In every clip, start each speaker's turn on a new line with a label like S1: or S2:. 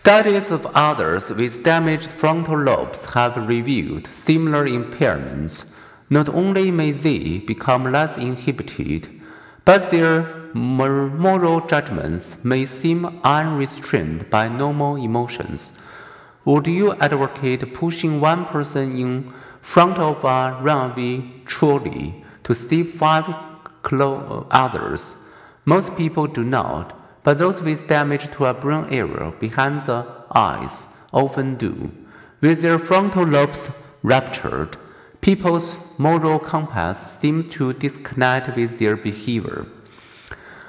S1: Studies of others with damaged frontal lobes have revealed similar impairments. Not only may they become less inhibited, but their moral judgments may seem unrestrained by normal emotions. Would you advocate pushing one person in front of a runaway trolley to save five others? Most people do not, but those with damage to a brain area behind the eyes often do. With their frontal lobes ruptured, people's moral compass seems to disconnect with their behavior.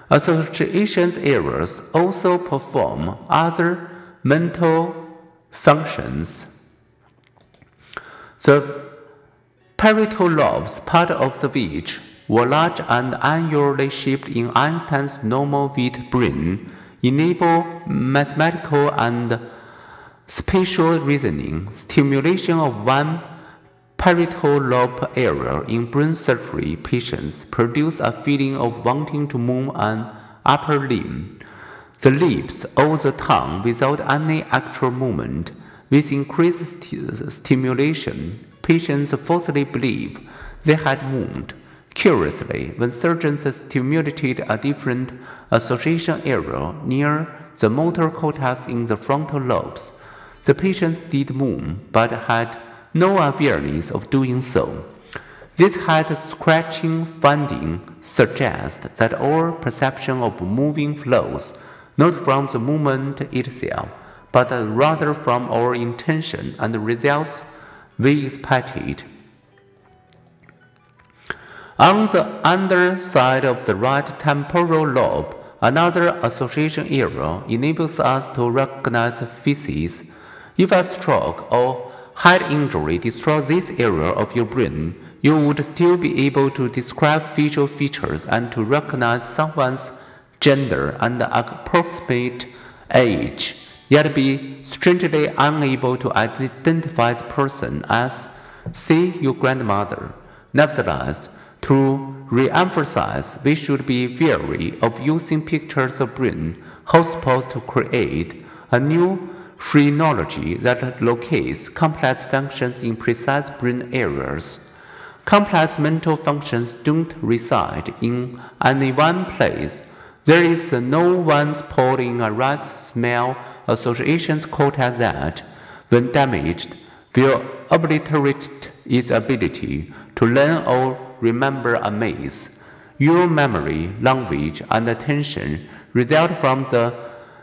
S1: Associations areas also perform other mental functions. The parietal lobes, part of the which were large and unusually shaped in Einstein's normal width brain, enable mathematical and spatial reasoning. Stimulation of one parietal lobe area in brain surgery patients produce a feeling of wanting to move an upper limb, the lips or the tongue without any actual movement. With increased st stimulation, patients falsely believe they had moved. Curiously, when surgeons stimulated a different association area near the motor cortex in the frontal lobes, the patients did move but had no awareness of doing so. This head scratching finding suggests that our perception of moving flows not from the movement itself, but rather from our intention and results we expected. On the underside of the right temporal lobe, another association area enables us to recognize faces. If a stroke or head injury destroys this area of your brain, you would still be able to describe facial features and to recognize someone's gender and approximate age, yet be strangely unable to identify the person as, say, your grandmother. Nevertheless, to re-emphasize, we should be wary of using pictures of brain hotspots to create a new phrenology that locates complex functions in precise brain areas. Complex mental functions don't reside in any one place. There is no one spot in a rat's smell associations cortex that, when damaged, will obliterate its ability to learn or remember a maze. Your memory, language, and attention result from the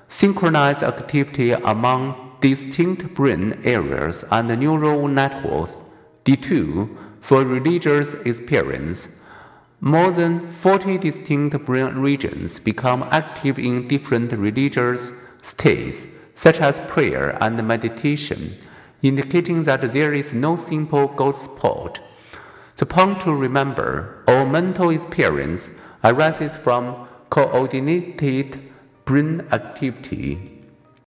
S1: synchronized activity among distinct brain areas and neural networks. D2 for religious experience. More than 40 distinct brain regions become active in different religious states, such as prayer and meditation, indicating that there is no simple God spot. The point to remember all mental experience arises from coordinated brain activity